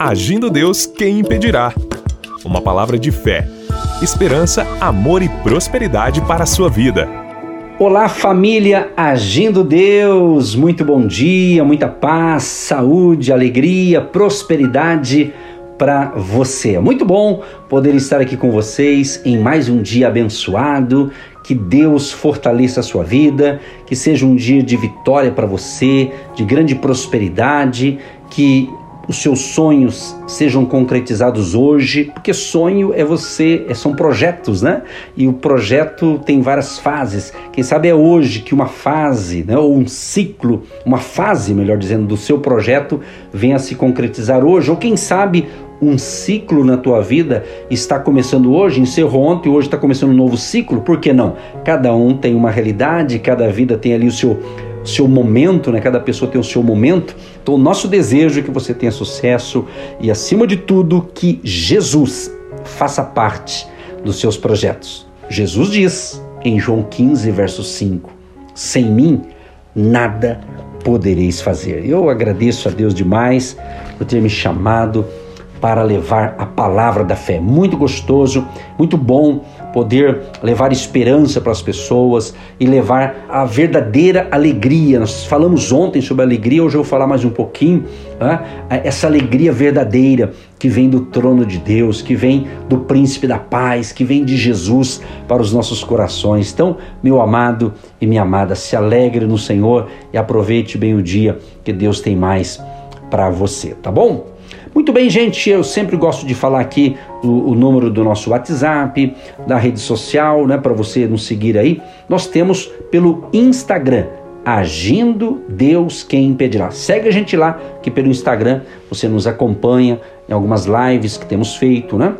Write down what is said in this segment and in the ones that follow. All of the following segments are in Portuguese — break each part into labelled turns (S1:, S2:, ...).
S1: Agindo Deus, quem impedirá? Uma palavra de fé, esperança, amor e prosperidade para a sua vida.
S2: Olá, família Agindo Deus! Muito bom dia, muita paz, saúde, alegria, prosperidade para você. É muito bom poder estar aqui com vocês em mais um dia abençoado. Que Deus fortaleça a sua vida, que seja um dia de vitória para você, de grande prosperidade, que os seus sonhos sejam concretizados hoje, porque sonho é você, é, são projetos, né? E o projeto tem várias fases. Quem sabe é hoje que uma fase, né, ou um ciclo, uma fase, melhor dizendo, do seu projeto venha a se concretizar hoje, ou quem sabe um ciclo na tua vida está começando hoje, encerrou ontem, hoje está começando um novo ciclo, por que não? Cada um tem uma realidade, cada vida tem ali o seu seu momento, né? Cada pessoa tem o seu momento. Então, o nosso desejo é que você tenha sucesso e, acima de tudo, que Jesus faça parte dos seus projetos. Jesus diz em João 15, verso 5: Sem mim, nada podereis fazer. Eu agradeço a Deus demais por ter me chamado para levar a palavra da fé. Muito gostoso, muito bom poder levar esperança para as pessoas e levar a verdadeira alegria. Nós falamos ontem sobre alegria, hoje eu vou falar mais um pouquinho. Né? Essa alegria verdadeira que vem do trono de Deus, que vem do príncipe da paz, que vem de Jesus para os nossos corações. Então, meu amado e minha amada, se alegre no Senhor e aproveite bem o dia que Deus tem mais para você, tá bom? Muito bem, gente, eu sempre gosto de falar aqui o, o número do nosso WhatsApp, da rede social, né, para você nos seguir aí. Nós temos pelo Instagram, Agindo Deus Quem Impedirá. Segue a gente lá, que pelo Instagram você nos acompanha em algumas lives que temos feito, né?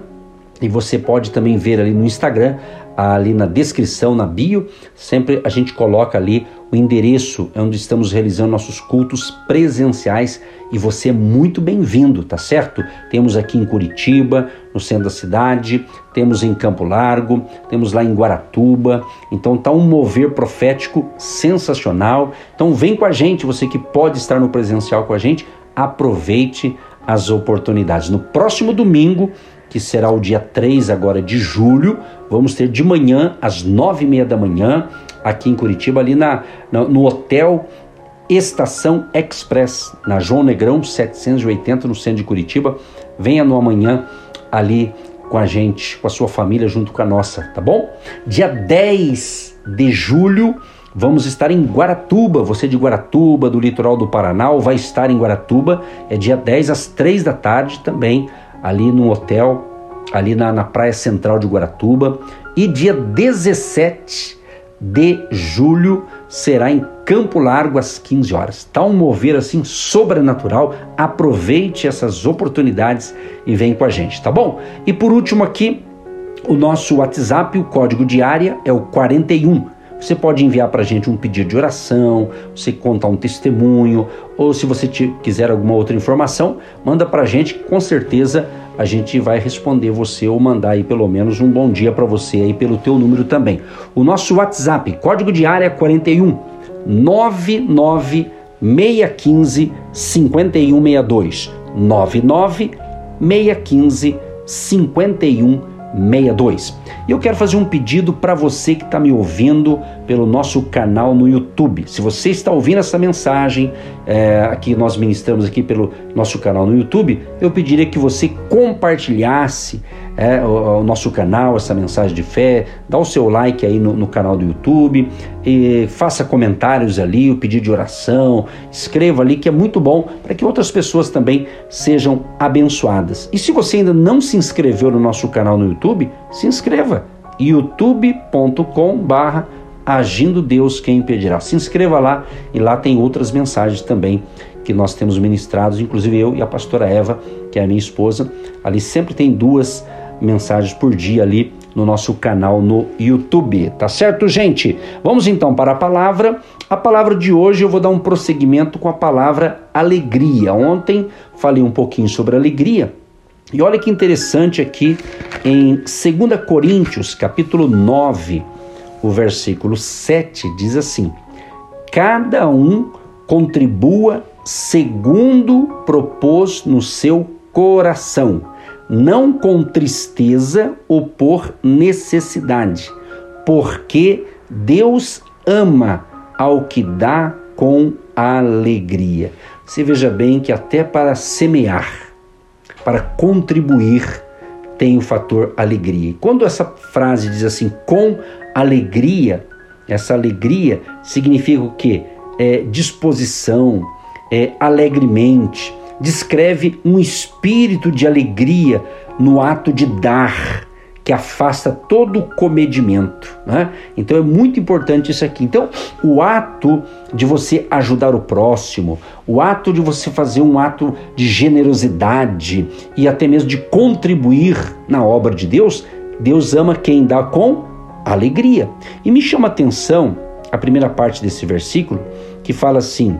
S2: E você pode também ver ali no Instagram, ali na descrição, na bio, sempre a gente coloca ali o endereço onde estamos realizando nossos cultos presenciais e você é muito bem-vindo, tá certo? Temos aqui em Curitiba, no centro da cidade, temos em Campo Largo, temos lá em Guaratuba. Então tá um mover profético sensacional. Então vem com a gente, você que pode estar no presencial com a gente, aproveite as oportunidades. No próximo domingo que será o dia 3 agora de julho. Vamos ter de manhã, às nove e meia da manhã, aqui em Curitiba, ali na, no Hotel Estação Express, na João Negrão 780, no centro de Curitiba. Venha no amanhã ali com a gente, com a sua família, junto com a nossa, tá bom? Dia 10 de julho, vamos estar em Guaratuba. Você de Guaratuba, do litoral do Paraná, vai estar em Guaratuba. É dia 10 às 3 da tarde também ali no hotel, ali na, na Praia Central de Guaratuba. E dia 17 de julho será em Campo Largo às 15 horas. Tá um mover assim sobrenatural. Aproveite essas oportunidades e vem com a gente, tá bom? E por último aqui, o nosso WhatsApp, o código de área é o 41 você pode enviar para a gente um pedido de oração, você contar um testemunho, ou se você quiser alguma outra informação, manda para a gente, com certeza a gente vai responder você ou mandar aí pelo menos um bom dia para você aí pelo teu número também. O nosso WhatsApp, código de área 41 99 615 5162 99 615 5162 62. E eu quero fazer um pedido para você que está me ouvindo pelo nosso canal no YouTube. Se você está ouvindo essa mensagem é, aqui nós ministramos aqui pelo nosso canal no YouTube, eu pediria que você compartilhasse é, o, o, nosso canal, essa mensagem de fé, dá o seu like aí no, no canal do YouTube, faça comentários ali, o pedido de oração, escreva ali que é muito bom para que outras pessoas também sejam abençoadas. E se você ainda não se inscreveu no nosso canal no YouTube, se inscreva youtube.com/barra agindo Deus quem impedirá. Se inscreva lá e lá tem outras mensagens também que nós temos ministrados, inclusive eu e a pastora Eva, que é a minha esposa. Ali sempre tem duas mensagens por dia ali no nosso canal no YouTube. Tá certo, gente? Vamos então para a palavra. A palavra de hoje eu vou dar um prosseguimento com a palavra alegria. Ontem falei um pouquinho sobre alegria. E olha que interessante aqui em 2 Coríntios, capítulo 9, o versículo 7 diz assim: Cada um contribua segundo propôs no seu coração, não com tristeza ou por necessidade, porque Deus ama ao que dá com alegria. Você veja bem que até para semear, para contribuir, tem o fator alegria. E quando essa frase diz assim, com alegria, essa alegria significa o quê? É, disposição, é, alegremente, descreve um espírito de alegria no ato de dar, que afasta todo o comedimento. Né? Então é muito importante isso aqui. Então, o ato de você ajudar o próximo, o ato de você fazer um ato de generosidade e até mesmo de contribuir na obra de Deus, Deus ama quem dá com alegria. E me chama a atenção a primeira parte desse versículo que fala assim: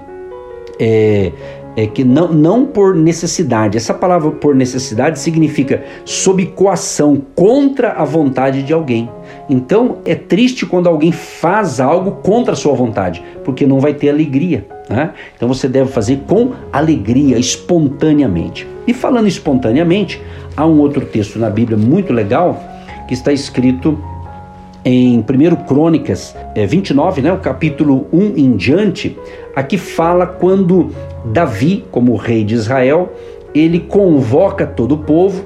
S2: é, é que não, não por necessidade. Essa palavra por necessidade significa sob coação, contra a vontade de alguém. Então é triste quando alguém faz algo contra a sua vontade, porque não vai ter alegria. Né? Então você deve fazer com alegria, espontaneamente. E falando espontaneamente, há um outro texto na Bíblia muito legal que está escrito em 1 Crônicas é, 29, né, o capítulo 1 em diante, aqui fala quando Davi, como rei de Israel, ele convoca todo o povo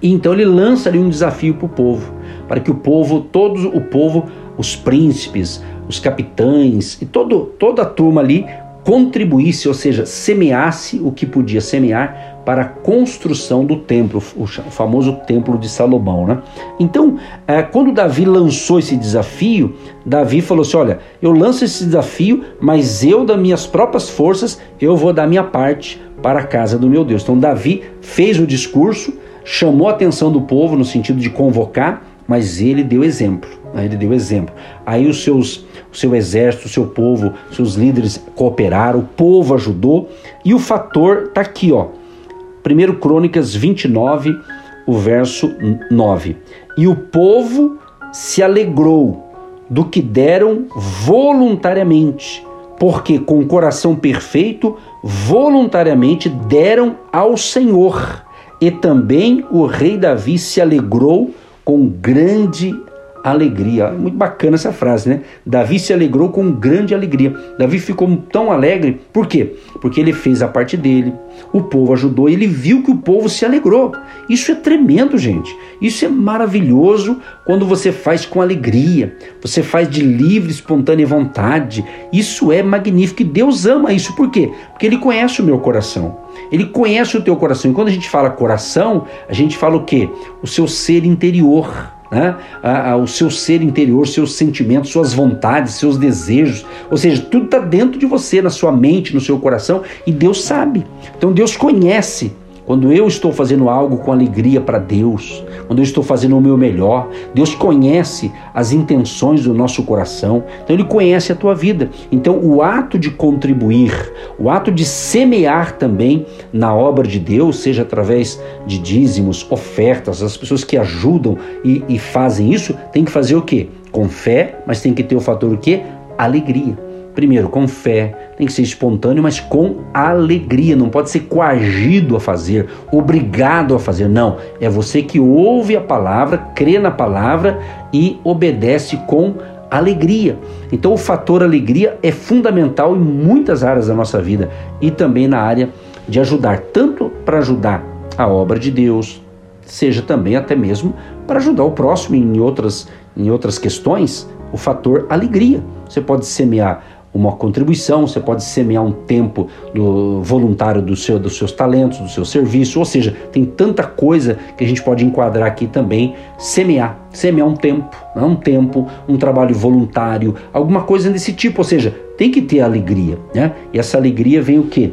S2: e então ele lança ali um desafio para o povo, para que o povo, todo o povo, os príncipes, os capitães e todo, toda a turma ali contribuísse, ou seja, semeasse o que podia semear para a construção do templo, o famoso templo de Salomão. Né? Então, é, quando Davi lançou esse desafio, Davi falou assim: Olha, eu lanço esse desafio, mas eu, das minhas próprias forças, eu vou dar minha parte para a casa do meu Deus. Então, Davi fez o discurso, chamou a atenção do povo no sentido de convocar, mas ele deu exemplo. Né? Ele deu exemplo. Aí os seus o seu exército, o seu povo, seus líderes cooperaram, o povo ajudou e o fator está aqui, ó. 1 Crônicas 29, o verso 9. E o povo se alegrou do que deram voluntariamente, porque com o coração perfeito, voluntariamente deram ao Senhor. E também o rei Davi se alegrou com grande alegria. Muito bacana essa frase, né? Davi se alegrou com grande alegria. Davi ficou tão alegre, por quê? Porque ele fez a parte dele, o povo ajudou, ele viu que o povo se alegrou. Isso é tremendo, gente. Isso é maravilhoso quando você faz com alegria, você faz de livre, espontânea vontade. Isso é magnífico e Deus ama isso. Por quê? Porque ele conhece o meu coração. Ele conhece o teu coração. E quando a gente fala coração, a gente fala o quê? O seu ser interior né? a, a, o seu ser interior, seus sentimentos, suas vontades, seus desejos. Ou seja, tudo está dentro de você, na sua mente, no seu coração, e Deus sabe. Então Deus conhece quando eu estou fazendo algo com alegria para Deus, quando eu estou fazendo o meu melhor, Deus conhece as intenções do nosso coração, então Ele conhece a tua vida. Então, o ato de contribuir, o ato de semear também na obra de Deus, seja através de dízimos, ofertas, as pessoas que ajudam e, e fazem isso, tem que fazer o quê? Com fé, mas tem que ter o fator o quê? Alegria. Primeiro, com fé, tem que ser espontâneo, mas com alegria, não pode ser coagido a fazer, obrigado a fazer. Não, é você que ouve a palavra, crê na palavra e obedece com alegria. Então, o fator alegria é fundamental em muitas áreas da nossa vida e também na área de ajudar, tanto para ajudar a obra de Deus, seja também até mesmo para ajudar o próximo em outras, em outras questões, o fator alegria. Você pode semear uma contribuição, você pode semear um tempo do voluntário do seu, dos seus talentos, do seu serviço, ou seja, tem tanta coisa que a gente pode enquadrar aqui também, semear, semear um tempo, né? um tempo, um trabalho voluntário, alguma coisa desse tipo, ou seja, tem que ter alegria, né? E essa alegria vem o quê?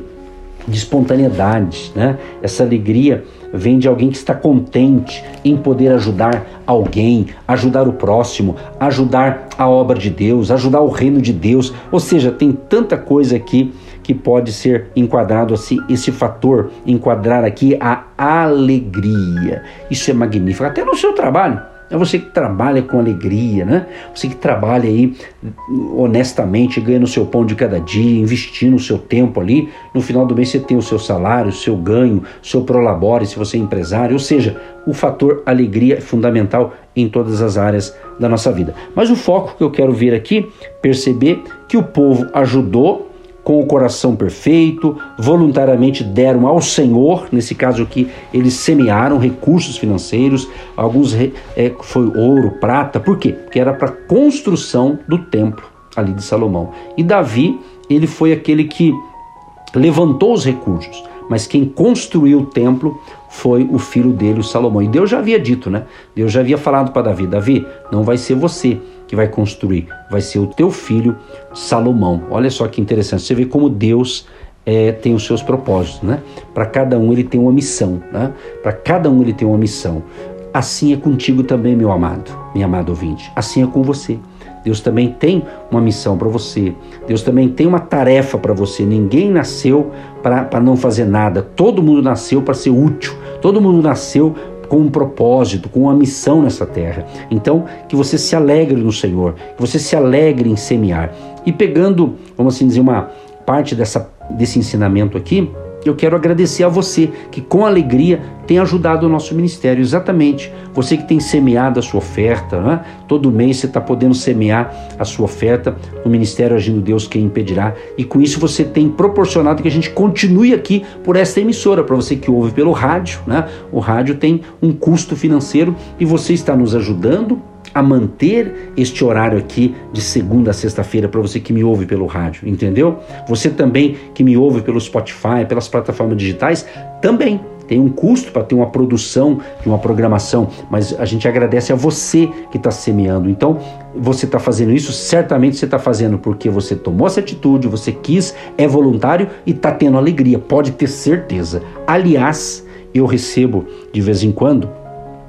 S2: De espontaneidade, né? Essa alegria vem de alguém que está contente em poder ajudar alguém, ajudar o próximo, ajudar a obra de Deus, ajudar o reino de Deus. Ou seja, tem tanta coisa aqui que pode ser enquadrado assim, esse fator, enquadrar aqui a alegria. Isso é magnífico. Até no seu trabalho, É você que trabalha com alegria, né? Você que trabalha aí honestamente, ganhando o seu pão de cada dia, investindo o seu tempo ali. No final do mês você tem o seu salário, o seu ganho, o seu prolabore, se você é empresário. Ou seja, o fator alegria é fundamental em todas as áreas da nossa vida. Mas o foco que eu quero ver aqui, perceber que o povo ajudou com o coração perfeito, voluntariamente deram ao Senhor, nesse caso aqui, eles semearam recursos financeiros, alguns é, foi ouro, prata, por quê? Porque era para construção do templo ali de Salomão. E Davi, ele foi aquele que levantou os recursos, mas quem construiu o templo foi o filho dele, o Salomão. E Deus já havia dito, né? Deus já havia falado para Davi: Davi, não vai ser você que vai construir, vai ser o teu filho Salomão. Olha só que interessante, você vê como Deus é, tem os seus propósitos, né? Para cada um ele tem uma missão, né? Para cada um ele tem uma missão. Assim é contigo também, meu amado, minha amada ouvinte. Assim é com você. Deus também tem uma missão para você. Deus também tem uma tarefa para você. Ninguém nasceu para não fazer nada. Todo mundo nasceu para ser útil. Todo mundo nasceu com um propósito, com uma missão nessa terra. Então, que você se alegre no Senhor, que você se alegre em semear. E pegando, vamos assim dizer, uma parte dessa, desse ensinamento aqui, eu quero agradecer a você que com alegria tem ajudado o nosso ministério. Exatamente. Você que tem semeado a sua oferta, né? todo mês você está podendo semear a sua oferta no Ministério Agindo Deus, quem impedirá. E com isso você tem proporcionado que a gente continue aqui por essa emissora. Para você que ouve pelo rádio, né? o rádio tem um custo financeiro e você está nos ajudando a manter este horário aqui de segunda a sexta-feira para você que me ouve pelo rádio, entendeu? Você também que me ouve pelo Spotify, pelas plataformas digitais, também tem um custo para ter uma produção uma programação, mas a gente agradece a você que está semeando. Então, você está fazendo isso, certamente você está fazendo porque você tomou essa atitude, você quis, é voluntário e está tendo alegria, pode ter certeza. Aliás, eu recebo de vez em quando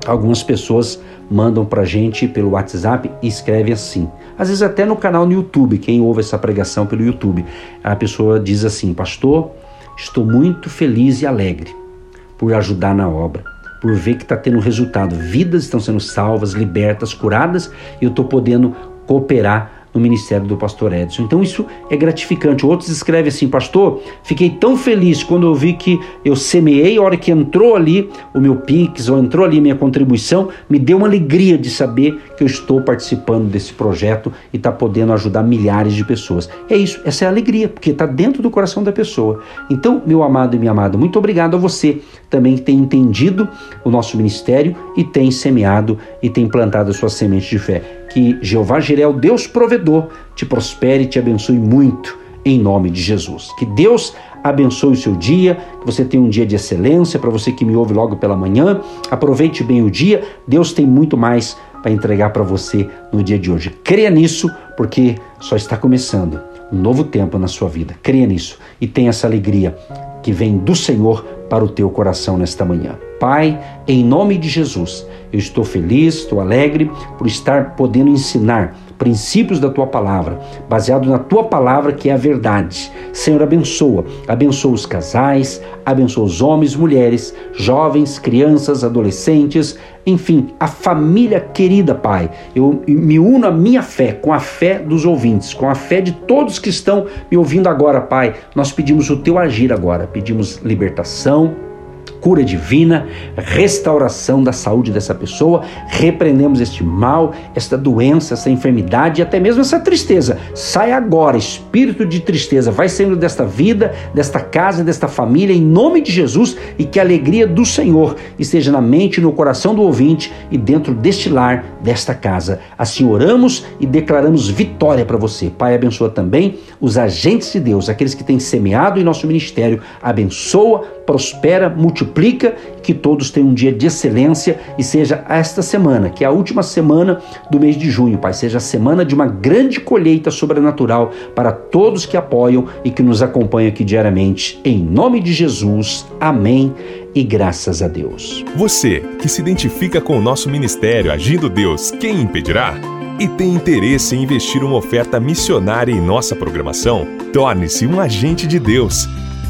S2: algumas pessoas mandam para gente pelo WhatsApp e escreve assim. Às vezes até no canal no YouTube, quem ouve essa pregação pelo YouTube, a pessoa diz assim: Pastor, estou muito feliz e alegre por ajudar na obra, por ver que está tendo resultado. Vidas estão sendo salvas, libertas, curadas e eu estou podendo cooperar no ministério do pastor Edson. Então isso é gratificante. Outros escrevem assim, pastor, fiquei tão feliz quando eu vi que eu semeei, a hora que entrou ali o meu Pix, ou entrou ali minha contribuição, me deu uma alegria de saber que eu estou participando desse projeto e está podendo ajudar milhares de pessoas. É isso, essa é a alegria, porque está dentro do coração da pessoa. Então, meu amado e minha amada, muito obrigado a você também que tem entendido o nosso ministério e tem semeado e tem plantado a sua semente de fé. Que Jeová Jiré, o Deus provedor, te prospere e te abençoe muito em nome de Jesus. Que Deus abençoe o seu dia, que você tenha um dia de excelência. Para você que me ouve logo pela manhã, aproveite bem o dia. Deus tem muito mais para entregar para você no dia de hoje. Creia nisso, porque só está começando um novo tempo na sua vida. Creia nisso e tenha essa alegria que vem do Senhor para o teu coração nesta manhã. Pai, em nome de Jesus, eu estou feliz, estou alegre por estar podendo ensinar princípios da tua palavra, baseado na tua palavra que é a verdade. Senhor, abençoa, abençoa os casais, abençoa os homens, mulheres, jovens, crianças, adolescentes, enfim, a família querida, Pai. Eu me uno à minha fé com a fé dos ouvintes, com a fé de todos que estão me ouvindo agora, Pai. Nós pedimos o teu agir agora, pedimos libertação, cura divina, restauração da saúde dessa pessoa, repreendemos este mal, esta doença, essa enfermidade e até mesmo essa tristeza. Sai agora, espírito de tristeza, vai saindo desta vida, desta casa, desta família, em nome de Jesus e que a alegria do Senhor esteja na mente no coração do ouvinte e dentro deste lar, desta casa. Assim oramos e declaramos vitória para você. Pai, abençoa também os agentes de Deus, aqueles que têm semeado em nosso ministério. Abençoa, prospera, multiplica multiplica, que todos tenham um dia de excelência e seja esta semana, que é a última semana do mês de junho, Pai, seja a semana de uma grande colheita sobrenatural para todos que apoiam e que nos acompanham aqui diariamente. Em nome de Jesus, amém e graças a Deus.
S1: Você que se identifica com o nosso ministério Agindo Deus, quem impedirá? E tem interesse em investir uma oferta missionária em nossa programação? Torne-se um agente de Deus